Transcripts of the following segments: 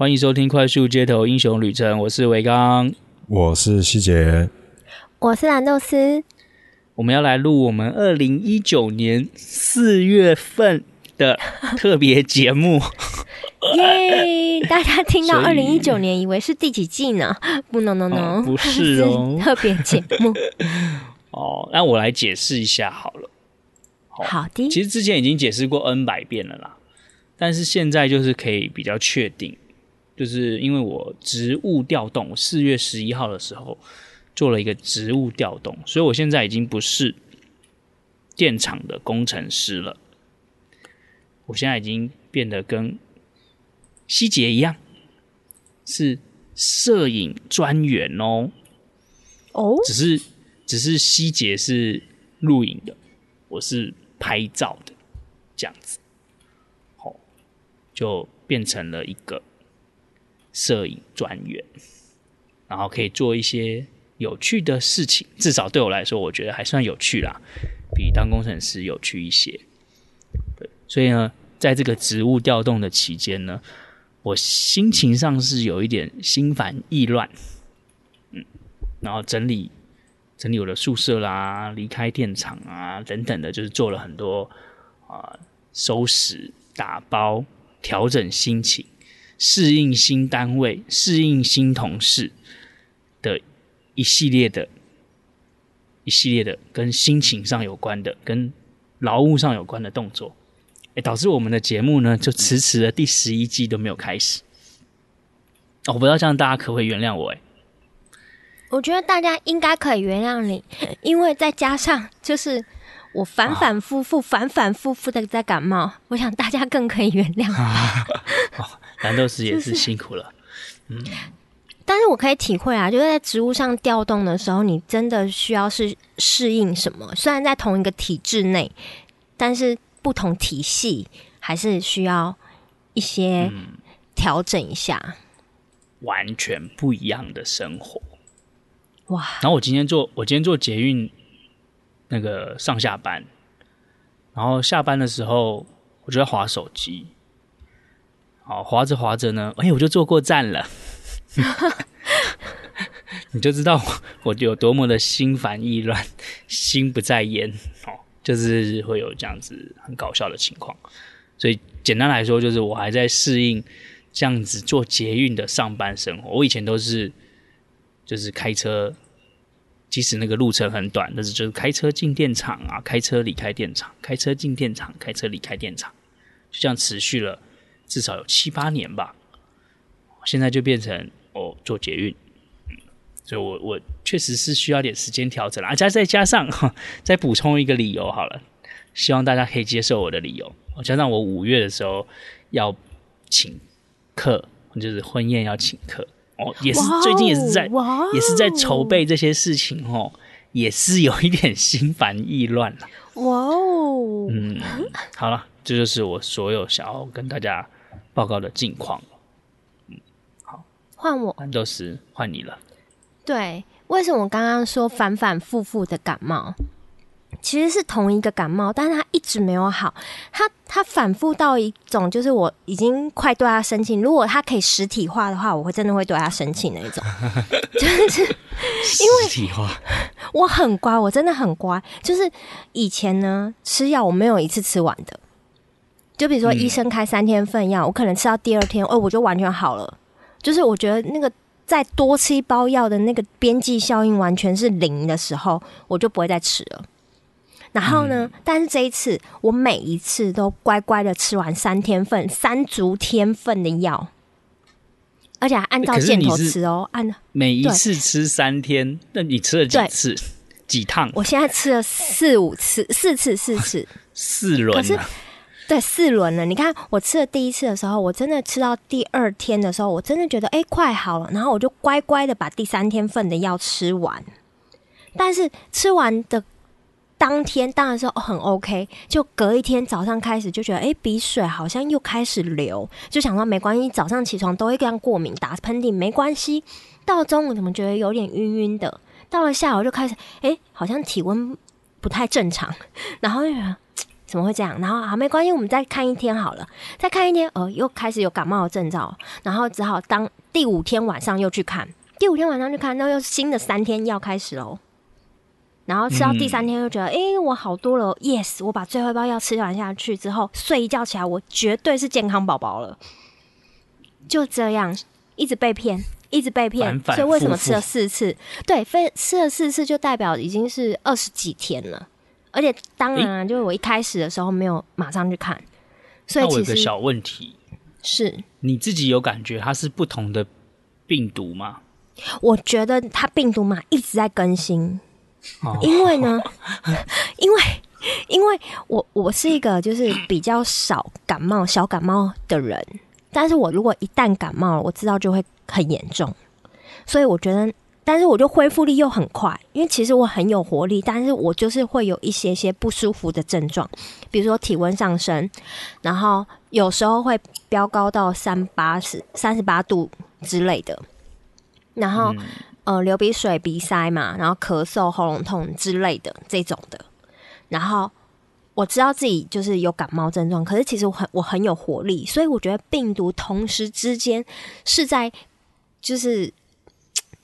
欢迎收听《快速街头英雄旅程》，我是维刚，我是希杰，我是蓝豆丝。我们要来录我们二零一九年四月份的特别节目。耶！大家听到二零一九年，以为是第几季呢？不，no no no，哦不是哦，是特别节目。哦，那我来解释一下好了。好，好的。其实之前已经解释过 N 百遍了啦，但是现在就是可以比较确定。就是因为我职务调动，四月十一号的时候做了一个职务调动，所以我现在已经不是电厂的工程师了，我现在已经变得跟希杰一样，是摄影专员哦。哦，只是只是希杰是录影的，我是拍照的，这样子，好，就变成了一个。摄影专员，然后可以做一些有趣的事情，至少对我来说，我觉得还算有趣啦，比当工程师有趣一些。对，所以呢，在这个职务调动的期间呢，我心情上是有一点心烦意乱，嗯，然后整理整理我的宿舍啦，离开电厂啊等等的，就是做了很多啊、收拾、打包、调整心情。适应新单位、适应新同事的一系列的、一系列的跟心情上有关的、跟劳务上有关的动作，哎，导致我们的节目呢就迟迟的第十一季都没有开始。我不知道这样大家可不可以原谅我？哎，我觉得大家应该可以原谅你，因为再加上就是我反反复复、反反复复的在感冒，我想大家更可以原谅。蓝豆丝也是辛苦了，嗯，但是我可以体会啊，就是在职务上调动的时候，你真的需要是适应什么？虽然在同一个体制内，但是不同体系还是需要一些调整一下，嗯，完全不一样的生活。哇！然后我今天做，我今天做捷运那个上下班，然后下班的时候，我就在划手机。好，滑着滑着呢，哎，我就坐过站了，你就知道我有多么的心烦意乱，心不在焉，哦，就是会有这样子很搞笑的情况。所以简单来说，就是我还在适应这样子坐捷运的上班生活。我以前都是就是开车，即使那个路程很短，但是就是开车进电厂啊，开车离开电厂，开车进电厂，开车离开电厂，就这样持续了。至少有七八年吧，现在就变成哦做捷运，嗯，所以我我确实是需要点时间调整了，啊，加再加上再补充一个理由好了，希望大家可以接受我的理由。加上我五月的时候要请客，就是婚宴要请客哦，也是最近也是在也是在筹备这些事情哦，也是有一点心烦意乱了。哇哦，嗯，好了，这就是我所有想要跟大家。报告的近况，嗯，好，换我，安豆斯换你了。对，为什么我刚刚说反反复复的感冒？其实是同一个感冒，但是他一直没有好。他他反复到一种，就是我已经快对他生气。如果他可以实体化的话，我会真的会对他生气那一种。就是因为实体化，我很乖，我真的很乖。就是以前呢，吃药我没有一次吃完的。就比如说，医生开三天份药，嗯，我可能吃到第二天，哦，我就完全好了。就是我觉得那个再多吃一包药的那个边际效应完全是零的时候，我就不会再吃了。然后呢，嗯，但是这一次我每一次都乖乖的吃完三天份三足天份的药，而且还按照箭头吃哦，按每一次吃三天，那你吃了几次？几趟？我现在吃了四五次，四次，四次，四轮，啊。对，四轮了。你看，我吃了第一次的时候，我真的吃到第二天的时候，我真的觉得哎，快好了。然后我就乖乖的把第三天份的药吃完。但是吃完的当天，当然是很 OK。就隔一天早上开始就觉得，哎，鼻水好像又开始流，就想说没关系，早上起床都会这样过敏，打喷嚏没关系。到中午怎么觉得有点晕晕的？到了下午就开始，哎，好像体温不太正常，然后又。怎么会这样？然后啊，没关系，我们再看一天好了，再看一天，哦，又开始有感冒的征兆，然后只好当第五天晚上又去看，第五天晚上去看，那又新的三天要开始喽。然后吃到第三天，又觉得，哎、嗯欸，我好多了，yes，我把最后一包药吃完下去之后，睡一觉起来，我绝对是健康宝宝了。就这样，一直被骗，一直被骗，反反复复，所以为什么吃了四次？对，非吃了四次就代表已经是二十几天了。而且当然、啊，就是我一开始的时候没有马上去看，所以其实我有个小问题。是，你自己有感觉它是不同的病毒吗？我觉得它病毒嘛一直在更新。因为呢，因为因为我我是一个就是比较少感冒小感冒的人，但是我如果一旦感冒了，我知道就会很严重，所以我觉得，但是我就恢复力又很快，因为其实我很有活力，但是我就是会有一些些不舒服的症状，比如说体温上升，然后有时候会飙高到三八十三十八度之类的，然后。呃，流鼻水、鼻塞嘛，然后咳嗽、喉咙痛之类的这种的。然后我知道自己就是有感冒症状，可是其实我很我很有活力，所以我觉得病毒同时之间是在就是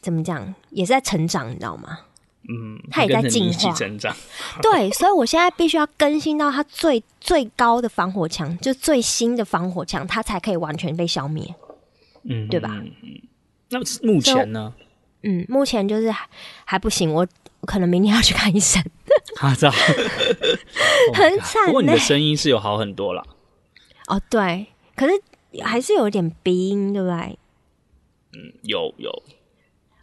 怎么讲，也是在成长，你知道吗？嗯，它也在进化成长。对，所以我现在必须要更新到它最最高的防火墙，就最新的防火墙，它才可以完全被消灭。嗯，对吧？嗯，那目前呢？嗯，目前就是还还不行，我可能明天要去看医生。啊，这样很惨、欸。不过你的声音是有好很多了。哦，对，可是还是有点鼻音，对不对？嗯，有有。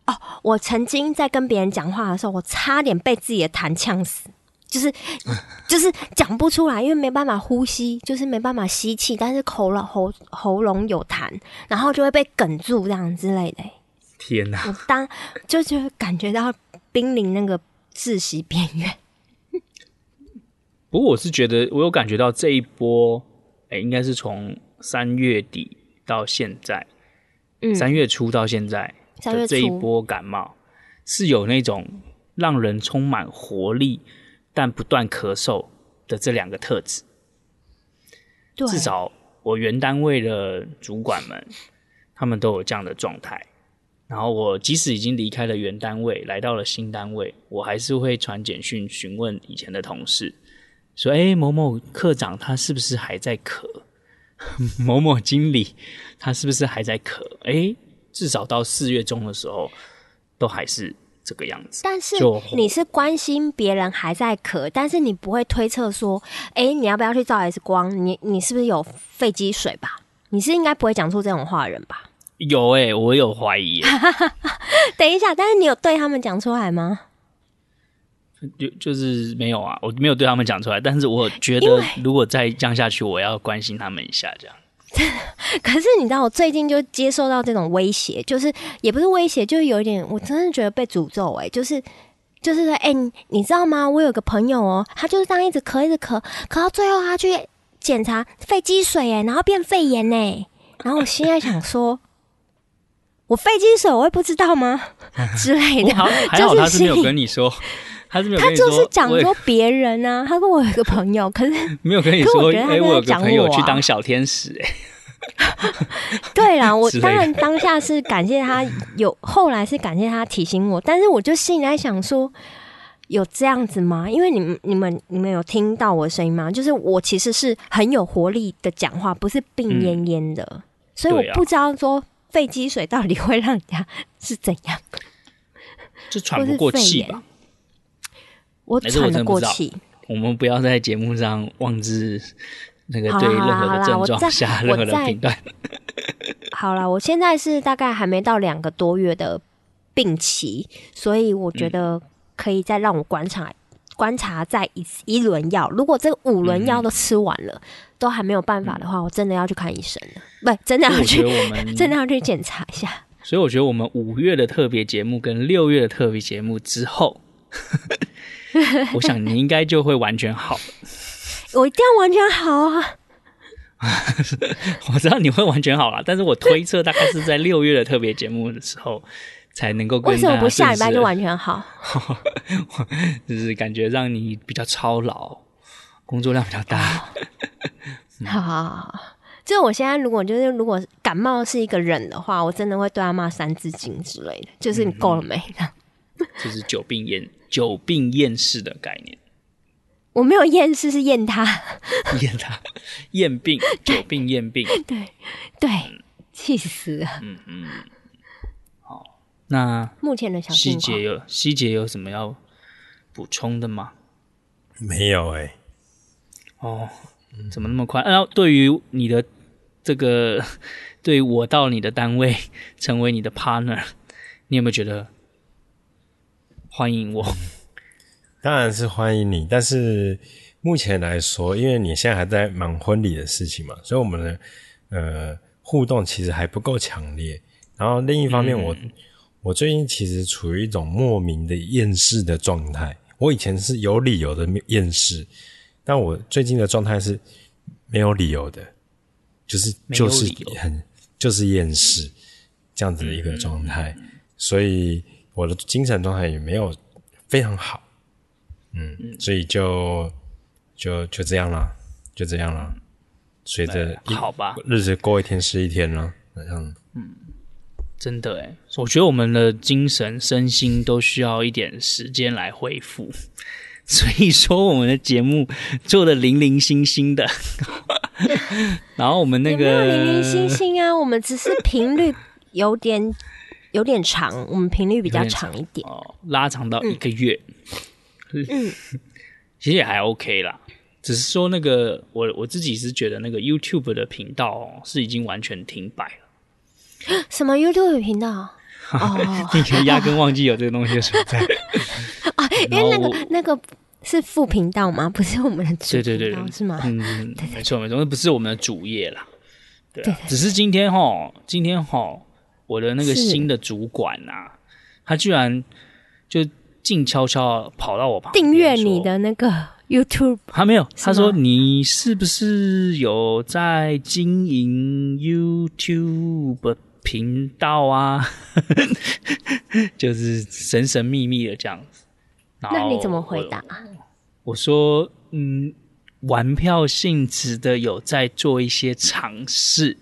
哦，我曾经在跟别人讲话的时候，我差点被自己的痰呛死，就是 就是讲不出来，因为没办法呼吸，就是没办法吸气，但是喉咙喉喉咙有痰，然后就会被哽住这样之类的。天哪！我当就就感觉到濒临那个窒息边缘。不过我是觉得，我有感觉到这一波，哎、欸，应该是从三月底到现在，嗯，三月初到现在的这一波感冒，是有那种让人充满活力但不断咳嗽的这两个特质。对，至少我原单位的主管们，他们都有这样的状态。然后我即使已经离开了原单位，来到了新单位，我还是会传简讯询问以前的同事，说：“哎，某某科长他是不是还在咳？某某经理他是不是还在咳？哎，至少到四月中的时候，都还是这个样子。但是你是关心别人还在咳，但是你不会推测说：哎，你要不要去照 X 光？你你是不是有肺积水吧？你是应该不会讲出这种话的人吧？”有哎、欸，我有怀疑。等一下，但是你有对他们讲出来吗？就就是没有啊，我没有对他们讲出来。但是我觉得，如果再降下去，我要关心他们一下，这样。可是你知道，我最近就接受到这种威胁，就是也不是威胁，就是有一点，我真的觉得被诅咒哎、欸，就是就是说，哎、欸，你知道吗？我有个朋友哦、喔，他就是这样一直咳，一直咳，咳到最后他去检查肺积水哎、欸，然后变肺炎哎、欸，然后我现在想说。我肺积水，我会不知道吗？之类的，好还好他是没有跟你说，他是没有跟你说，他就是讲说别人啊。他说我有一个朋友，可是 没有跟你说。哎、欸，我有个朋友去当小天使、欸，哎，对啦，我当然当下是感谢他有，后来是感谢他提醒我，但是我就心里在想说，有这样子吗？因为你们、你们、你们有听到我的声音吗？就是我其实是很有活力的讲话，不是病恹恹的、嗯，所以我不知道说。肺积水到底会让人家是怎样？就喘不过气吧？我喘得过气。我们不要在节目上妄自那个对任何的症状下任何的评断。好了，我现在是大概还没到两个多月的病期，所以我觉得可以再让我观察、嗯、观察再一一轮药。如果这五轮药都吃完了。嗯都还没有办法的话，我真的要去看医生了。不，真的要去，真的要去检查一下。所以我觉得我们五月的特别节目跟六月的特别节目之后，我想你应该就会完全好。我一定要完全好啊！我知道你会完全好了，但是我推测大概是在六月的特别节目的时候才能够。为什么不下礼拜就完全好？就是感觉让你比较操劳。工作量比较大。好好好，就我现在如果就是如果感冒是一个人的话，我真的会对他骂三字经之类的，就是你够了没？就是久病厌久病厌世的概念。我没有厌世，是厌他，厌他，厌病，久病厌病，对对，气、嗯、死了。嗯嗯，好，那目前的小细节有细节有什么要补充的吗？没有哎、欸。哦。怎么那么快？然后对于你的这个，对于我到你的单位成为你的 partner，你有没有觉得欢迎我？当然是欢迎你，但是目前来说，因为你现在还在忙婚礼的事情嘛，所以我们的呃互动其实还不够强烈。然后另一方面我，我、嗯、我最近其实处于一种莫名的厌世的状态。我以前是有理由的厌世。但我最近的状态是没有理由的，就是就是很就是厌世这样子的一个状态，嗯，所以我的精神状态也没有非常好，嗯，嗯所以就就就这样了，就这样了，随着好吧，日子过一天是一天了，这样，嗯，真的哎，我觉得我们的精神身心都需要一点时间来恢复。所以说，我们的节目做的零零星星的，然后我们那个零零星星啊，我们只是频率有点有点长，我们频率比较长一点哦，拉长到一个月，嗯，嗯 其实也还 OK 啦，只是说那个我我自己是觉得那个 YouTube 的频道哦，是已经完全停摆了。什么 YouTube 频道？哦，你可能压根忘记有这个东西的存在。啊，因为那个那个是副频道吗？不是我们的主频道，对对对，是吗？嗯，对对没错没错，那不是我们的主业啦。对，对，对，只是今天哈，今天齁，我的那个新的主管啊，他居然就静悄悄跑到我旁边订阅你的那个 YouTube，他 没有，他说你是不是有在经营 YouTube？频道啊，就是神神秘秘的这样子。那你怎么回答？我说，嗯，玩票性质的有在做一些尝试，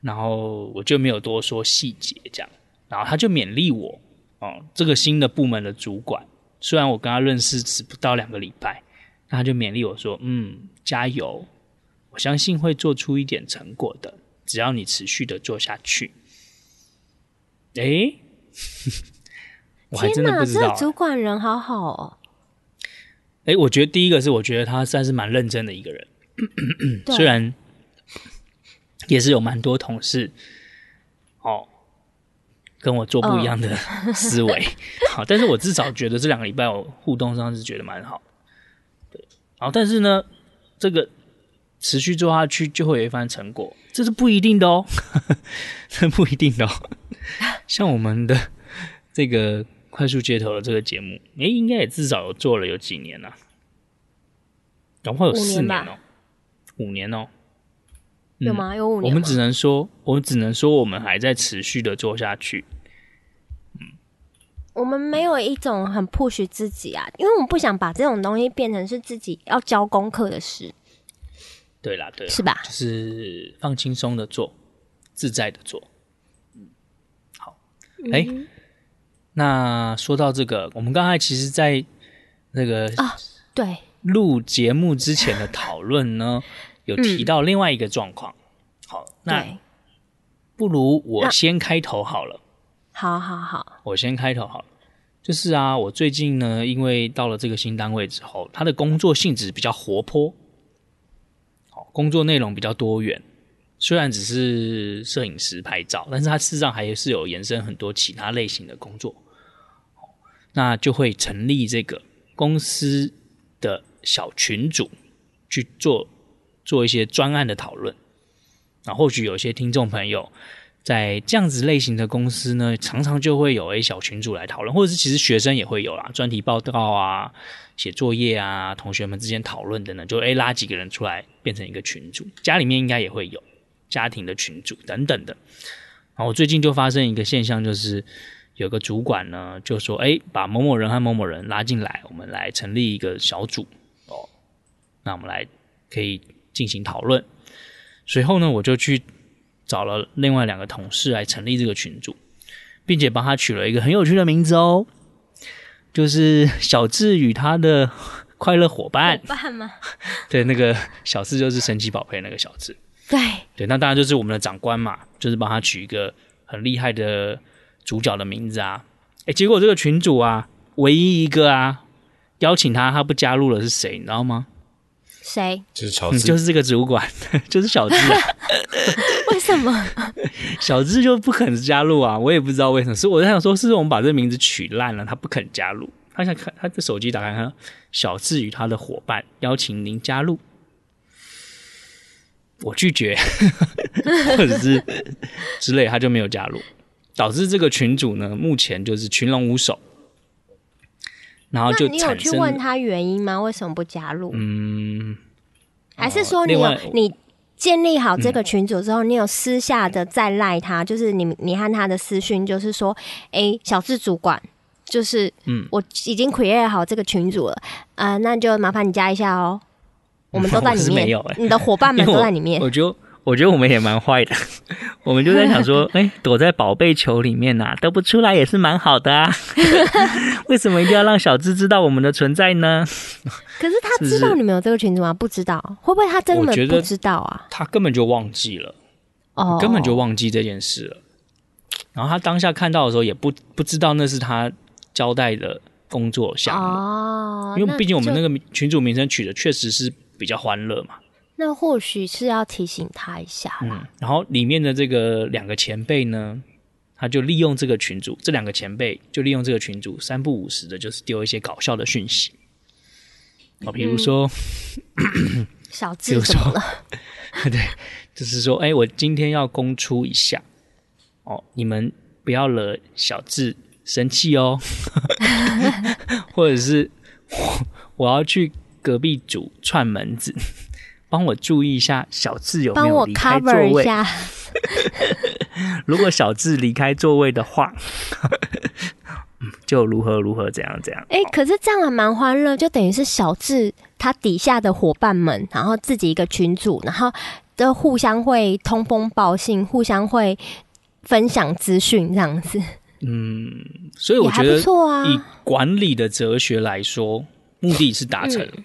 然后我就没有多说细节这样。然后他就勉励我，哦，这个新的部门的主管，虽然我跟他认识只不到两个礼拜，那他就勉励我说，嗯，加油，我相信会做出一点成果的。只要你持续的做下去，哎、欸，我还真的不知道、啊。这个、主管人好好哦。哎、欸，我觉得第一个是，我觉得他算是蛮认真的一个人，虽然也是有蛮多同事哦跟我做不一样的 思维，好、哦，但是我至少觉得这两个礼拜我互动上是觉得蛮好。对，然后但是呢，这个。持续做下去就会有一番成果，这是不一定的哦，这不一定的哦。像我们的这个快速街头的这个节目，诶，应该也至少有做了有几年了，然后有四年哦，五年哦，有吗？有五年？我们只能说，我们只能说，我们还在持续的做下去。嗯，我们没有一种很 push 自己啊，因为我们不想把这种东西变成是自己要交功课的事。对啦，对啦，是吧？就是放轻松的做，自在的做。嗯，好。哎、嗯，那说到这个，我们刚才其实，在那个啊，对，录节目之前的讨论呢，有提到另外一个状况。好，那不如我先开头好了。好好好，我先开头好了。就是啊，我最近呢，因为到了这个新单位之后，他的工作性质比较活泼。好工作内容比较多元，虽然只是摄影师拍照，但是它事实上还是有延伸很多其他类型的工作。那就会成立这个公司的小群组去做做一些专案的讨论。那或许有些听众朋友在这样子类型的公司呢，常常就会有一小群组来讨论，或者是其实学生也会有啦，专题报告啊。写作业啊，同学们之间讨论等等，就诶拉几个人出来变成一个群组，家里面应该也会有家庭的群组等等的。然后最近就发生一个现象，就是有个主管呢就说：“哎，把某某人和某某人拉进来，我们来成立一个小组哦。那我们来可以进行讨论。随后呢，我就去找了另外两个同事来成立这个群组，并且帮他取了一个很有趣的名字哦，就是小智与他的快乐伙伴。伙伴吗？对，那个小智就是神奇宝贝那个小智。对对，那当然就是我们的长官嘛，就是帮他取一个很厉害的。”主角的名字啊，哎，结果这个群主啊，唯一一个啊邀请他，他不加入了是谁？你知道吗？谁？就是乔治、嗯，就是这个主管，就是小智、啊。为什么？小智就不肯加入啊？我也不知道为什么。所以我在想说，是我们把这个名字取烂了，他不肯加入。他想看他的手机打开，看小智与他的伙伴邀请您加入，我拒绝，或者是之类，他就没有加入。导致这个群主呢，目前就是群龙无首，然后就你有去问他原因吗？为什么不加入？嗯，还是说你有你建立好这个群组之后，嗯、你有私下的再赖他？就是你你和他的私讯，就是说，哎、欸，小智主管，就是嗯，我已经 create 好这个群组了，啊、呃，那就麻烦你加一下哦。我们都 在里面，你的伙伴 们都在里面，我，我就。我觉得我们也蛮坏的，我们就在想说，哎、欸，躲在宝贝球里面呐、啊，都不出来也是蛮好的啊。为什么一定要让小智知道我们的存在呢？可是他知道你们有这个群组吗？不知道，会不会他真的不知道啊？他根本就忘记了，哦，根本就忘记这件事了。然后他当下看到的时候，也不不知道那是他交代的工作项目哦，因为毕竟我们那个群组名称取的确实是比较欢乐嘛。那或许是要提醒他一下啦。嗯，然后里面的这个两个前辈呢，他就利用这个群组，这两个前辈就利用这个群组三不五时的，就是丢一些搞笑的讯息。哦，比如说，嗯、小智怎么了？对，就是说，哎，我今天要公出一下，哦，你们不要惹小智生气哦，或者是我我要去隔壁组串门子。帮我注意一下小智有没有离开座位。帮我 cover 一下。如果小智离开座位的话，就如何如何怎样怎样。哎、欸，可是这样还蛮欢乐，就等于是小智他底下的伙伴们，然后自己一个群组，然后都互相会通风报信，互相会分享资讯这样子。嗯，所以我觉得以管理的哲学来说，目的是达成。嗯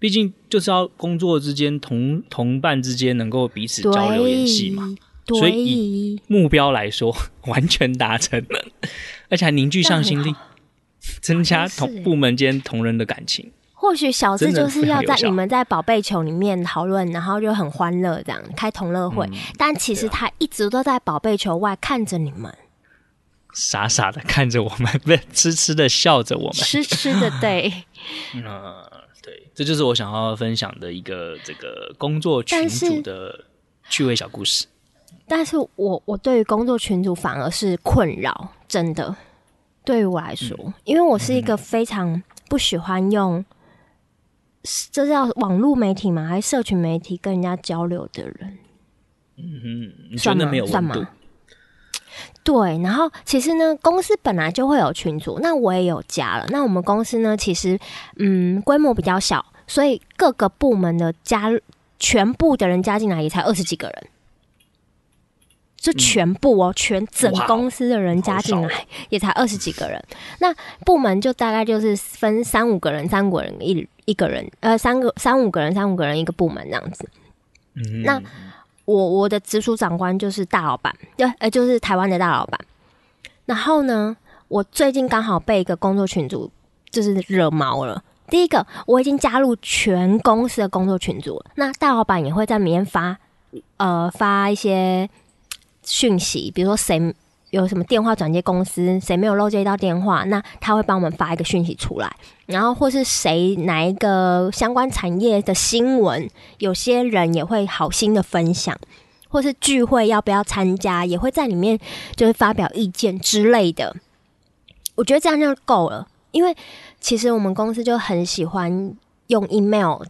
毕竟就是要工作之间同同伴之间能够彼此交流联系嘛，所以以目标来说完全达成了，而且还凝聚向心力，增加同部门间同仁的感情。或许小智就是要在你们在宝贝球里面讨论，然后就很欢乐这样开同乐会，嗯，但其实他一直都在宝贝球外看着你们，傻傻的看着我们，不是痴痴的笑着我们，痴痴的对。嗯对，这就是我想要分享的一个这个工作群组的趣味小故事。但是，我我对于工作群组反而是困扰，真的。对于我来说，嗯，因为我是一个非常不喜欢用，这叫网络媒体嘛？还是社群媒体跟人家交流的人？嗯哼，你真的没有温度？对，然后其实呢，公司本来就会有群组，那我也有加了。那我们公司呢，其实嗯，规模比较小，所以各个部门的加全部的人加进来也才二十几个人，就全部哦，嗯、全整公司的人加进来也才二十几个人。那部门就大概就是分三五个人，三五个人一一个人，呃，三个三五个人，三五个人一个部门这样子。嗯，那。我我的直属长官就是大老板，对，呃，就是台湾的大老板。然后呢，我最近刚好被一个工作群组就是惹毛了。第一个，我已经加入全公司的工作群组，那大老板也会在里面发，呃，发一些讯息，比如说谁。有什么电话转接公司，谁没有漏接到电话，那他会帮我们发一个讯息出来。然后或是谁哪一个相关产业的新闻，有些人也会好心的分享，或是聚会要不要参加，也会在里面就是发表意见之类的。我觉得这样就够了，因为其实我们公司就很喜欢用 email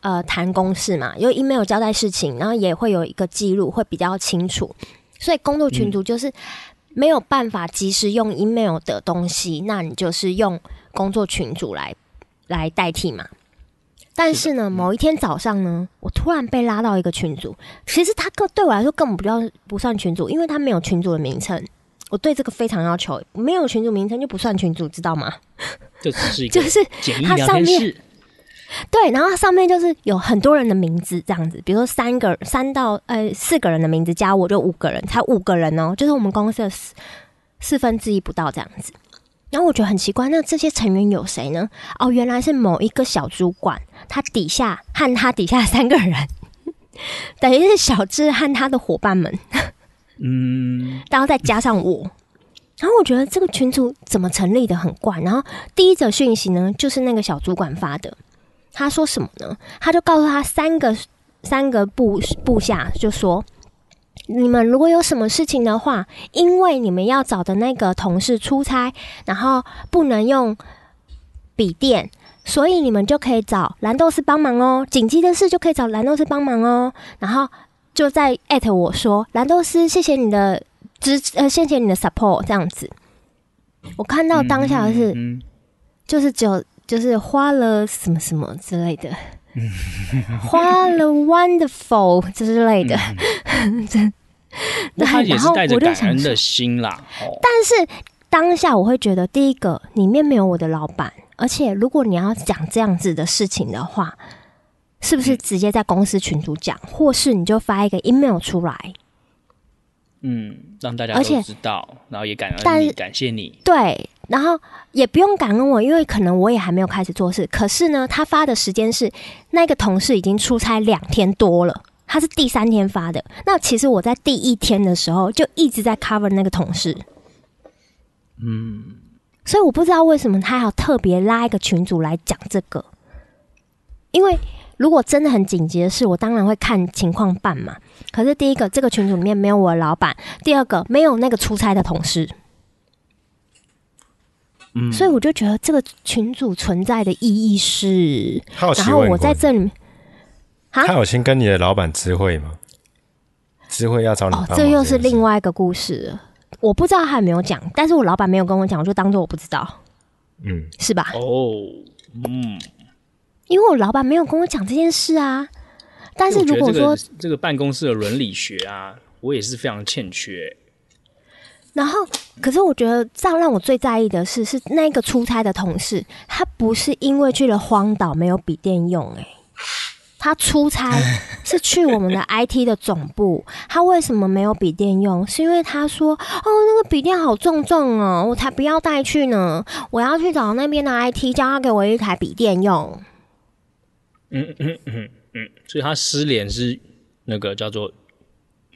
呃谈公事嘛，用 email 交代事情，然后也会有一个记录，会比较清楚。所以工作群组就是。没有办法及时用 email 的东西，那你就是用工作群组来来代替嘛。但是呢，某一天早上呢，我突然被拉到一个群组，其实他个对我来说根本不叫不算群组，因为他没有群组的名称。我对这个非常要求，没有群组名称就不算群组，知道吗？就只是一个 就是它上面对，然后上面就是有很多人的名字这样子，比如说三个三到呃四个人的名字加我就五个人，才五个人哦，就是我们公司的四四分之一不到这样子。然后我觉得很奇怪，那这些成员有谁呢？哦，原来是某一个小主管，他底下和他底下三个人，等于是小智和他的伙伴们。嗯，然后再加上我，然后我觉得这个群组怎么成立的很怪。然后第一则讯息呢，就是那个小主管发的，他说什么呢？他就告诉他三个三个部部下，就说你们如果有什么事情的话，因为你们要找的那个同事出差，然后不能用笔电，所以你们就可以找蓝豆丝帮忙哦。紧急的事就可以找蓝豆丝帮忙哦。然后。就在艾特我说蓝豆丝，谢谢你的支呃，谢谢你的 support 这样子。我看到当下的是，嗯嗯、就是只有就是花了什么什么之类的，花了 wonderful 之类的。他也是带着感恩的心啦。但是当下我会觉得，第一个里面没有我的老板，而且如果你要讲这样子的事情的话。是不是直接在公司群组讲，嗯、或是你就发一个 email 出来？嗯，让大家都知道，然后也感恩你，感谢你。对，然后也不用感恩我，因为可能我也还没有开始做事。可是呢，他发的时间是那个同事已经出差两天多了，他是第三天发的。那其实我在第一天的时候就一直在 cover 那个同事。嗯，所以我不知道为什么他还要特别拉一个群组来讲这个，因为。如果真的很紧急的事，我当然会看情况办嘛。可是第一个，这个群组里面没有我的老板；第二个，没有那个出差的同事。嗯，所以我就觉得这个群组存在的意义是，然后我在这里面，他有先跟你的老板知会吗？知会要找你？哦，这又是另外一个故事。我不知道他有没有讲，但是我老板没有跟我讲，我就当做我不知道。嗯，是吧？哦，嗯。因为我老板没有跟我讲这件事啊，但是如果说这个，这个办公室的伦理学啊，我也是非常欠缺。然后，可是我觉得这样让我最在意的是，是那个出差的同事，他不是因为去了荒岛没有笔电用，欸，诶，他出差是去我们的 IT 的总部，他为什么没有笔电用？是因为他说，哦，那个笔电好重重哦，我才不要带去呢，我要去找那边的 IT，叫他给我一台笔电用。嗯嗯嗯嗯，所以他失联是那个叫做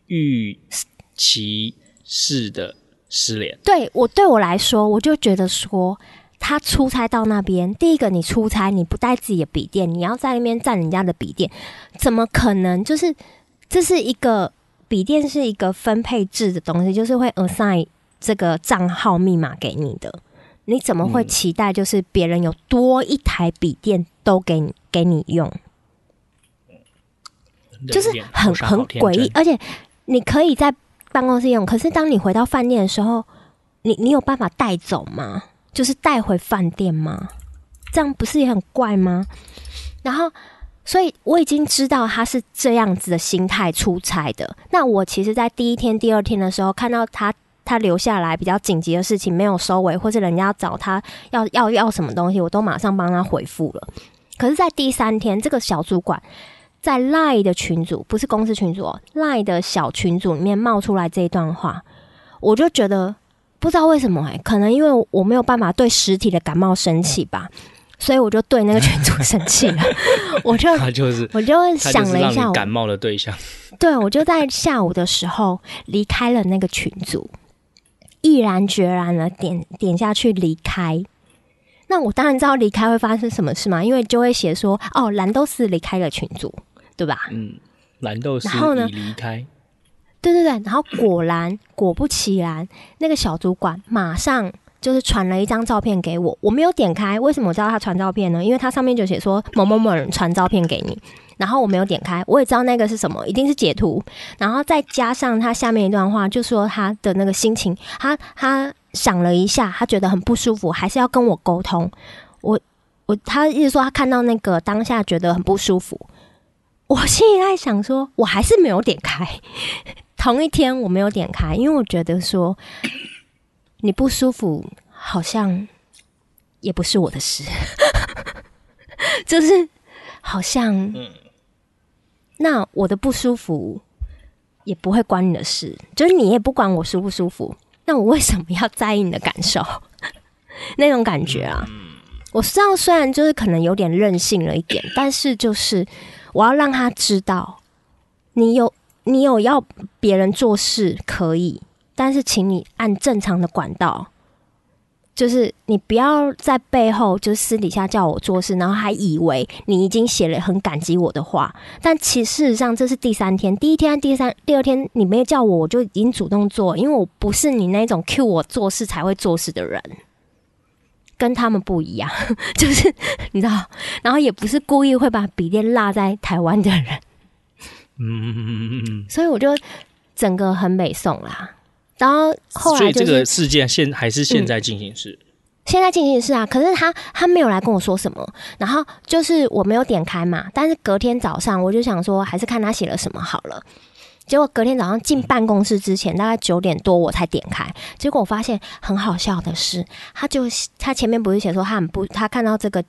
预期式的失联。对我对我来说，我就觉得说他出差到那边，第一个你出差你不带自己的笔电，你要在那边占人家的笔电，怎么可能？就是这是一个笔电是一个分配制的东西，就是会 assign 这个账号密码给你的，你怎么会期待就是别人有多一台笔电都给你？给你用，就是很很诡异，而且你可以在办公室用，可是当你回到饭店的时候，你你有办法带走吗？就是带回饭店吗？这样不是也很怪吗？然后，所以我已经知道他是这样子的心态出差的。那我其实，在第一天、第二天的时候，看到他他留下来比较紧急的事情没有收尾，或是人家找他要要要什么东西，我都马上帮他回复了。可是，在第三天，这个小主管在 Line 的群组，不是公司群组哦，Line 的小群组里面冒出来这一段话，我就觉得不知道为什么哎，可能因为我没有办法对实体的感冒生气吧，所以我就对那个群组生气了。我就他就是，我就想了一下，感冒的对象。对，我就在下午的时候离开了那个群组，毅然决然的点点下去离开。那我当然知道离开会发生什么事嘛，因为就会写说哦，蓝豆丝离开了群组，对吧？嗯，蓝豆丝已离开。对对对，然后果然 果不其然，那个小主管马上就是传了一张照片给我，我没有点开。为什么我知道他传照片呢？因为他上面就写说某某某人传照片给你，然后我没有点开，我也知道那个是什么，一定是截图。然后再加上他下面一段话，就说他的那个心情，他他想了一下，他觉得很不舒服，还是要跟我沟通。我我他一直说他看到那个当下觉得很不舒服，我心里在想说，我还是没有点开。同一天我没有点开，因为我觉得说。你不舒服，好像也不是我的事，就是好像，那我的不舒服也不会关你的事，就是你也不管我舒不舒服，那我为什么要在意你的感受？那种感觉啊，我知道，虽然就是可能有点任性了一点，但是就是我要让他知道，你有你有要别人做事可以。但是，请你按正常的管道，就是你不要在背后，就是私底下叫我做事，然后还以为你已经写了很感激我的话。但其实事实上，这是第三天，第一天、第三、第二天，你没叫我，我就已经主动做，因为我不是你那种 cue 我做事才会做事的人，跟他们不一样，就是你知道，然后也不是故意会把笔电落在台湾的人，嗯嗯嗯嗯嗯，所以我就整个很美送啦。然后后来、就是，所以这个事件现还是现在进行式、嗯，现在进行式啊。可是他他没有来跟我说什么，然后就是我没有点开嘛。但是隔天早上我就想说，还是看他写了什么好了。结果隔天早上进办公室之前，大概九点多我才点开。结果我发现很好笑的是，他就他前面不是写说他很不，他看到这个。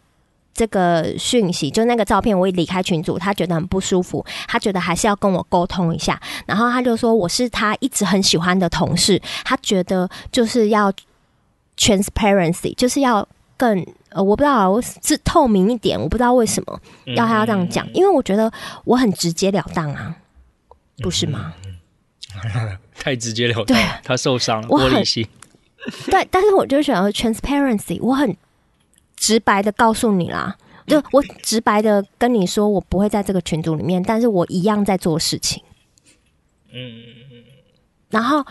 这个讯息就那个照片，我一离开群组，他觉得很不舒服，他觉得还是要跟我沟通一下，然后他就说我是他一直很喜欢的同事，他觉得就是要 transparency，就是要更呃，我不知道是透明一点，我不知道为什么要他要这样讲，因为我觉得我很直截了当啊，不是吗？太直接了当，他受伤了，玻璃心。对，但是我就想要 transparency，我很。直白的告诉你啦，就我直白的跟你说，我不会在这个群组里面，但是我一样在做事情。嗯，然后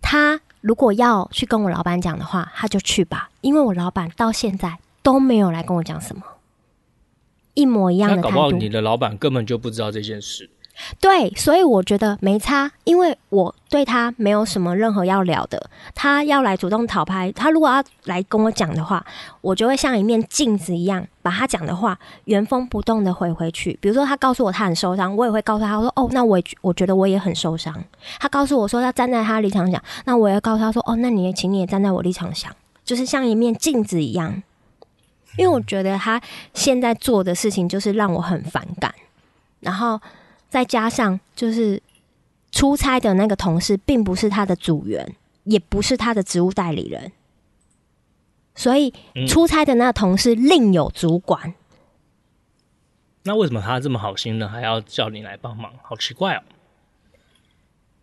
他如果要去跟我老板讲的话，他就去吧，因为我老板到现在都没有来跟我讲什么，一模一样的态度。那搞不好你的老板根本就不知道这件事。对，所以我觉得没差，因为我对他没有什么任何要聊的。他要来主动讨拍，他如果要来跟我讲的话，我就会像一面镜子一样，把他讲的话原封不动的回回去。比如说，他告诉我他很受伤，我也会告诉他，说：“哦，那我我觉得我也很受伤。”他告诉我说他站在他立场想，那我也告诉他说：“哦，那你也请你也站在我立场想，就是像一面镜子一样。”因为我觉得他现在做的事情就是让我很反感，然后。再加上，就是出差的那个同事，并不是他的组员，也不是他的职务代理人，所以出差的那个同事另有主管。嗯。那为什么他这么好心呢？还要叫你来帮忙？好奇怪哦！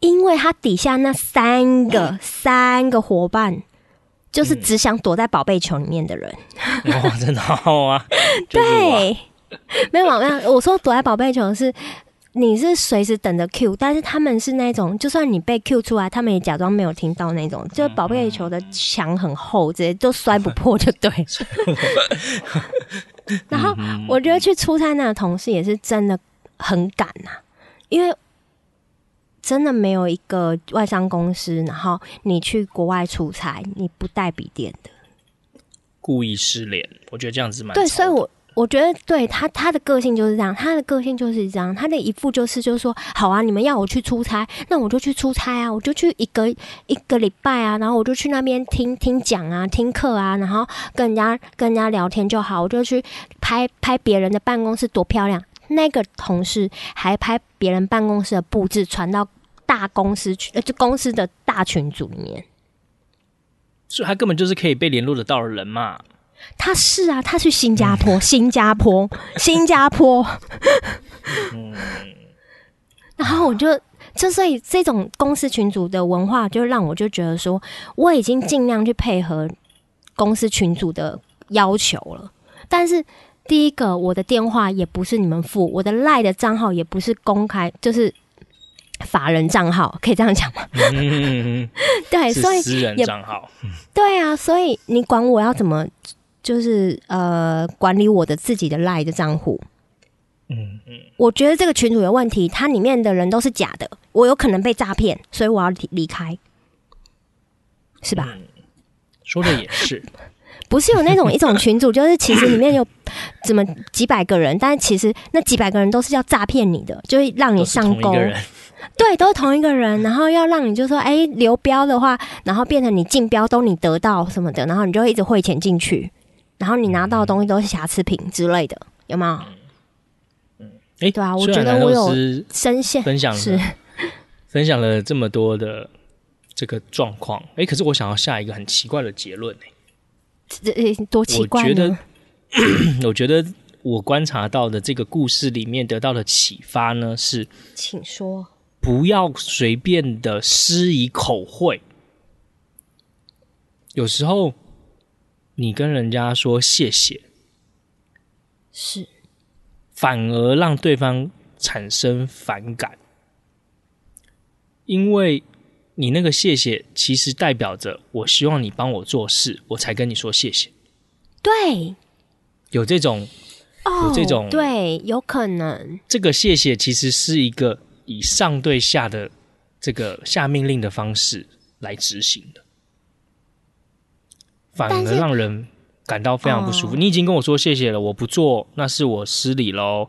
因为他底下那三个、嗯、三个伙伴，就是只想躲在宝贝球里面的人。哇，真的好啊！对，没有没有，我说躲在宝贝球是。你是随时等着 Q，但是他们是那种，就算你被 Q 出来，他们也假装没有听到那种。就宝贝球的墙很厚，直接都摔不破，就对。然后我觉得去出差那个同事也是真的很赶呐，因为真的没有一个外商公司，然后你去国外出差，你不带笔电的，故意失联，我觉得这样子蛮对，所以我。我觉得对他，他的个性就是这样，他的个性就是这样，他的一副就是就是说，好啊，你们要我去出差，那我就去出差啊，我就去一个一个礼拜啊，然后我就去那边听听讲啊，听课啊，然后跟人家跟人家聊天就好，我就去拍拍别人的办公室多漂亮，那个同事还拍别人办公室的布置传到大公司去，呃，就公司的大群组里面，所以他根本就是可以被联络得到的人嘛。他是啊，他去新加坡，新加坡，新加坡。然后我就，就所以这种公司群组的文化，就让我就觉得说，我已经尽量去配合公司群组的要求了。但是第一个，我的电话也不是你们付，我的赖的账号也不是公开，就是法人账号，可以这样讲吗？嗯，对，所以私人账号。对啊，所以你管我要怎么，就是呃，管理我的自己的 LINE 的账户。嗯嗯，我觉得这个群主有问题，它里面的人都是假的，我有可能被诈骗，所以我要离离开，是吧？嗯，说的也是，不是有那种一种群主，就是其实里面有怎么几百个人，但是其实那几百个人都是要诈骗你的，就是让你上钩。对，都是同一个人，然后要让你就说，哎，流标的话，然后变成你竞标都你得到什么的，然后你就会一直汇钱进去，然后你拿到的东西都是瑕疵品之类的，有没有？哎，对啊，我觉得我有深陷分享是。分享了这么多的这个状况，哎，可是我想要下一个很奇怪的结论，这多奇怪呢？我觉得，我觉得我观察到的这个故事里面得到的启发呢是，请说，不要随便的施以口惠，有时候你跟人家说谢谢，是。反而让对方产生反感，因为你那个谢谢其实代表着我希望你帮我做事，我才跟你说谢谢。对，有这种，有这种，对，有可能。这个谢谢其实是一个以上对下的这个下命令的方式来执行的，反而让人。感到非常不舒服。哦、你已经跟我说谢谢了，我不做，那是我失礼喽。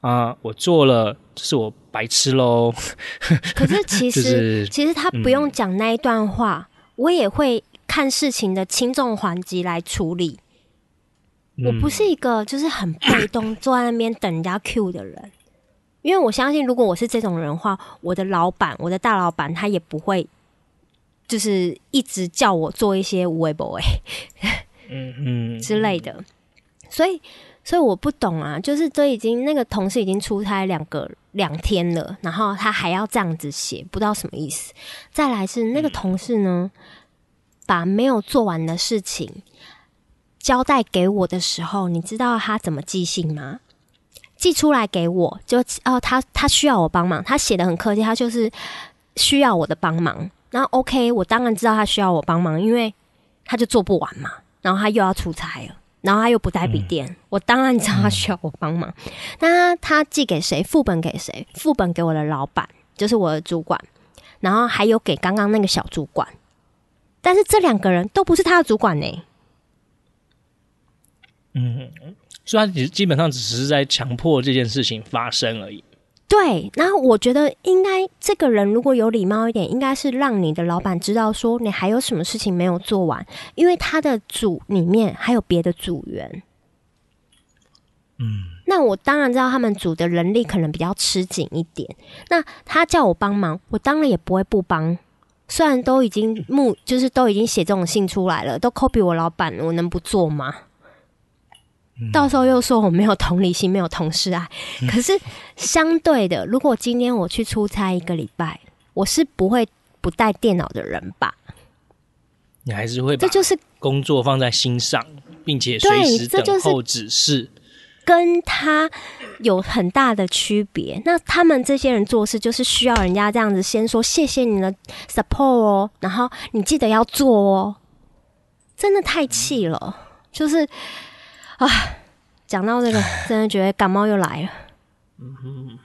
啊，我做了，这是我白痴喽。可是其实，就是、其实他不用讲那一段话，嗯、我也会看事情的轻重缓急来处理。嗯、我不是一个就是很被动坐在那边等人家 Q 的人，因为我相信，如果我是这种人的话，我的老板，我的大老板，他也不会就是一直叫我做一些无谓不为。嗯嗯之类的，所以所以我不懂啊，就是都已经那个同事已经出差两个两天了，然后他还要这样子写，不知道什么意思。再来是那个同事呢，把没有做完的事情交代给我的时候，你知道他怎么寄信吗？寄出来给我，就哦，他他需要我帮忙，他写的很客气，他就是需要我的帮忙。那 OK，我当然知道他需要我帮忙，因为他就做不完嘛。然后他又要出差了，然后他又不带笔电，嗯、我当然知道他需要我帮忙。那、嗯、他寄给谁？副本给谁？副本给我的老板，就是我的主管，然后还有给刚刚那个小主管。但是这两个人都不是他的主管呢。嗯，所以他基基本上只是在强迫这件事情发生而已。对，然后我觉得应该这个人如果有礼貌一点，应该是让你的老板知道说你还有什么事情没有做完，因为他的组里面还有别的组员。嗯，那我当然知道他们组的人力可能比较吃紧一点。那他叫我帮忙，我当然也不会不帮。虽然都已经目就是都已经写这种信出来了，都 copy 我老板，我能不做吗？到时候又说我没有同理心，没有同事爱。可是相对的，如果今天我去出差一个礼拜，我是不会不带电脑的人吧？你还是会把这就是工作放在心上，并且随时等候指示，跟他有很大的区别。那他们这些人做事，就是需要人家这样子先说谢谢你的 support 哦，然后你记得要做哦。真的太气了，就是。啊，讲到这个，真的觉得感冒又来了。嗯哼，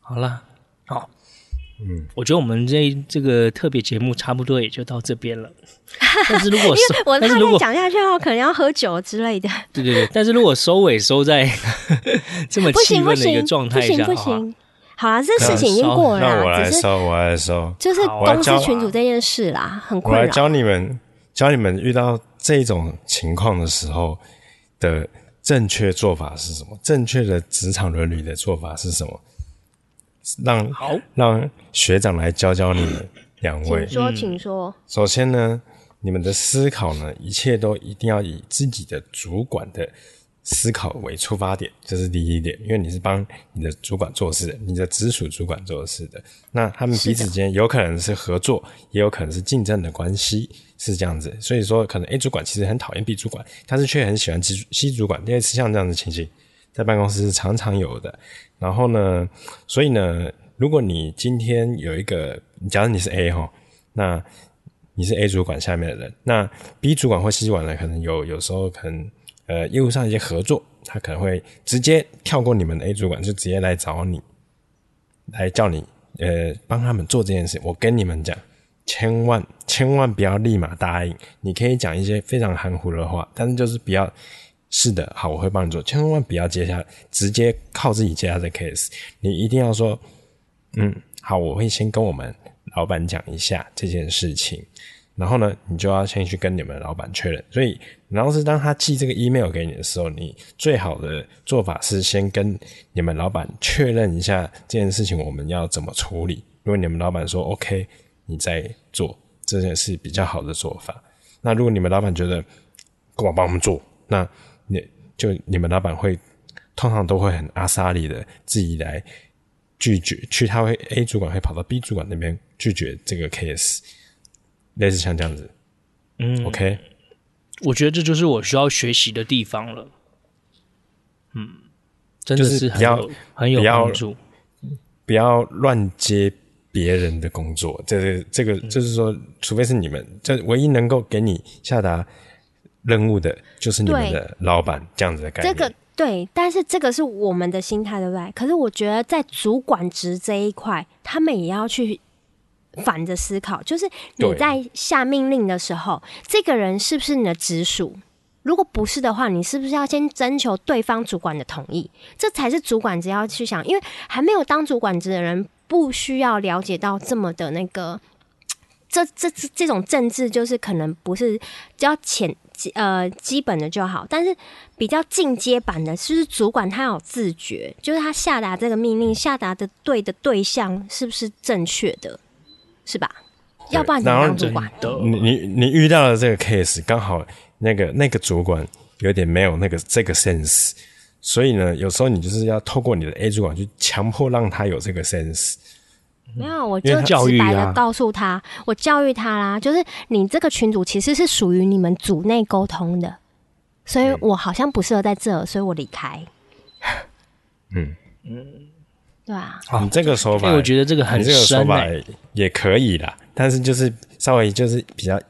好了，好，嗯，我觉得我们这这个特别节目差不多也就到这边了。但是如果收，我怕再讲下去的话，可能要喝酒之类的。对对对，但是如果收尾收在 这么气愤的一个状态下，不行不行。好啦，这事情已经过了，那我来收，我来收，就是公司群主这件事啦，很困扰。我来教你们，教你们遇到这种情况的时候。的正确做法是什么？正确的职场伦理的做法是什么？让好让学长来教教你们两位。请说，请说。首先呢，你们的思考呢，一切都一定要以自己的主管的思考为出发点，这是第一点。因为你是帮你的主管做事的，你的直属主管做事的，那他们彼此间有可能是合作，也有可能是竞争的关系。是这样子，所以说可能 A 主管其实很讨厌 B 主管，但是却很喜欢 C 主 C 主管，因为是像这样的情形，在办公室是常常有的。然后呢，所以呢，如果你今天有一个，假如你是 A 哈，那你是 A 主管下面的人，那 B 主管或 C 主管呢，可能有有时候可能呃业务上一些合作，他可能会直接跳过你们的 A 主管，就直接来找你，来叫你呃帮他们做这件事。我跟你们讲，千万千万不要立马答应。你可以讲一些非常含糊的话，但是就是不要。是的，好，我会帮你做，千万不要接下，直接靠自己接下这 case。你一定要说，嗯，好，我会先跟我们老板讲一下这件事情，然后呢，你就要先去跟你们老板确认。所以，然后是当他寄这个 email 给你的时候，你最好的做法是先跟你们老板确认一下这件事情我们要怎么处理。如果你们老板说 OK，你再做这件事比较好的做法。那如果你们老板觉得跟我帮我们做，那你就你们老板会通常都会很阿莎里的自己来拒绝，去他会 A 主管会跑到 B 主管那边拒绝这个 case，类似像这样子，嗯，OK，我觉得这就是我需要学习的地方了，嗯，真的是很有就是很有帮助，不要乱接别人的工作，这个这个就是说，除非是你们，这唯一能够给你下达。任务的就是你们的老板这样子的概念。这个对，但是这个是我们的心态，对不对？可是我觉得在主管职这一块，他们也要去反着思考，就是你在下命令的时候，这个人是不是你的直属？如果不是的话，你是不是要先征求对方主管的同意？这才是主管只要去想，因为还没有当主管职的人，不需要了解到这么的那个，这这这这种政治，就是可能不是比较浅。呃，基本的就好，但是比较进阶版的，是不是主管他有自觉，就是他下达这个命令下达的对的对象是不是正确的，是吧？要不然你当主管，你你你遇到了这个 case，刚好那个那个主管有点没有那个这个 sense，所以呢，有时候你就是要透过你的 A 主管去强迫让他有这个 sense。没有，我就直白的告诉他，他我教育他啦，就是你这个群组其实是属于你们组内沟通的，所以我好像不适合在这，所以我离开。嗯 嗯，对啊，你这个说法，我觉得这个很深，这个说法也可以啦，但是就是稍微就是比较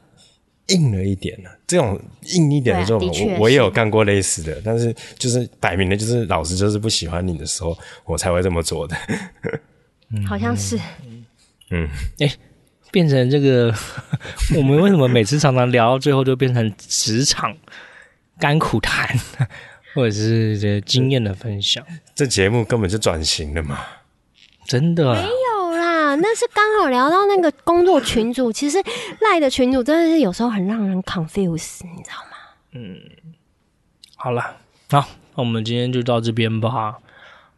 硬了一点了。这种硬一点的做法，我我也有干过类似的，但是就是摆明了就是老师就是不喜欢你的时候，我才会这么做的。好像是，嗯，哎、欸，变成这个，我们为什么每次常常聊到最后就变成职场甘苦谈，或者是这经验的分享？这节目根本就转型了嘛？真的、那是刚好聊到那个工作群组，其实赖的群组真的是有时候很让人 confuse，你知道吗？嗯，好了，好，那我们今天就到这边吧。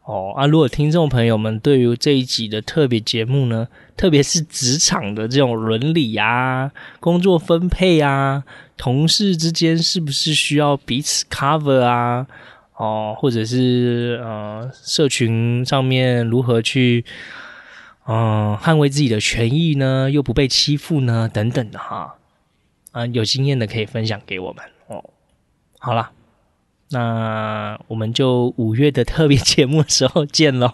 哦啊！如果听众朋友们对于这一集的特别节目呢，特别是职场的这种伦理啊、工作分配啊、同事之间是不是需要彼此 cover 啊？哦，或者是呃，社群上面如何去嗯、呃、捍卫自己的权益呢？又不被欺负呢？等等的哈啊，有经验的可以分享给我们哦。好啦。那我们就五月的特别节目的时候见喽。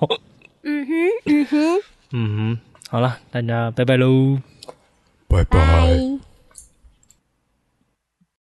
嗯哼，嗯哼，嗯哼，好了，大家拜拜喽，拜拜。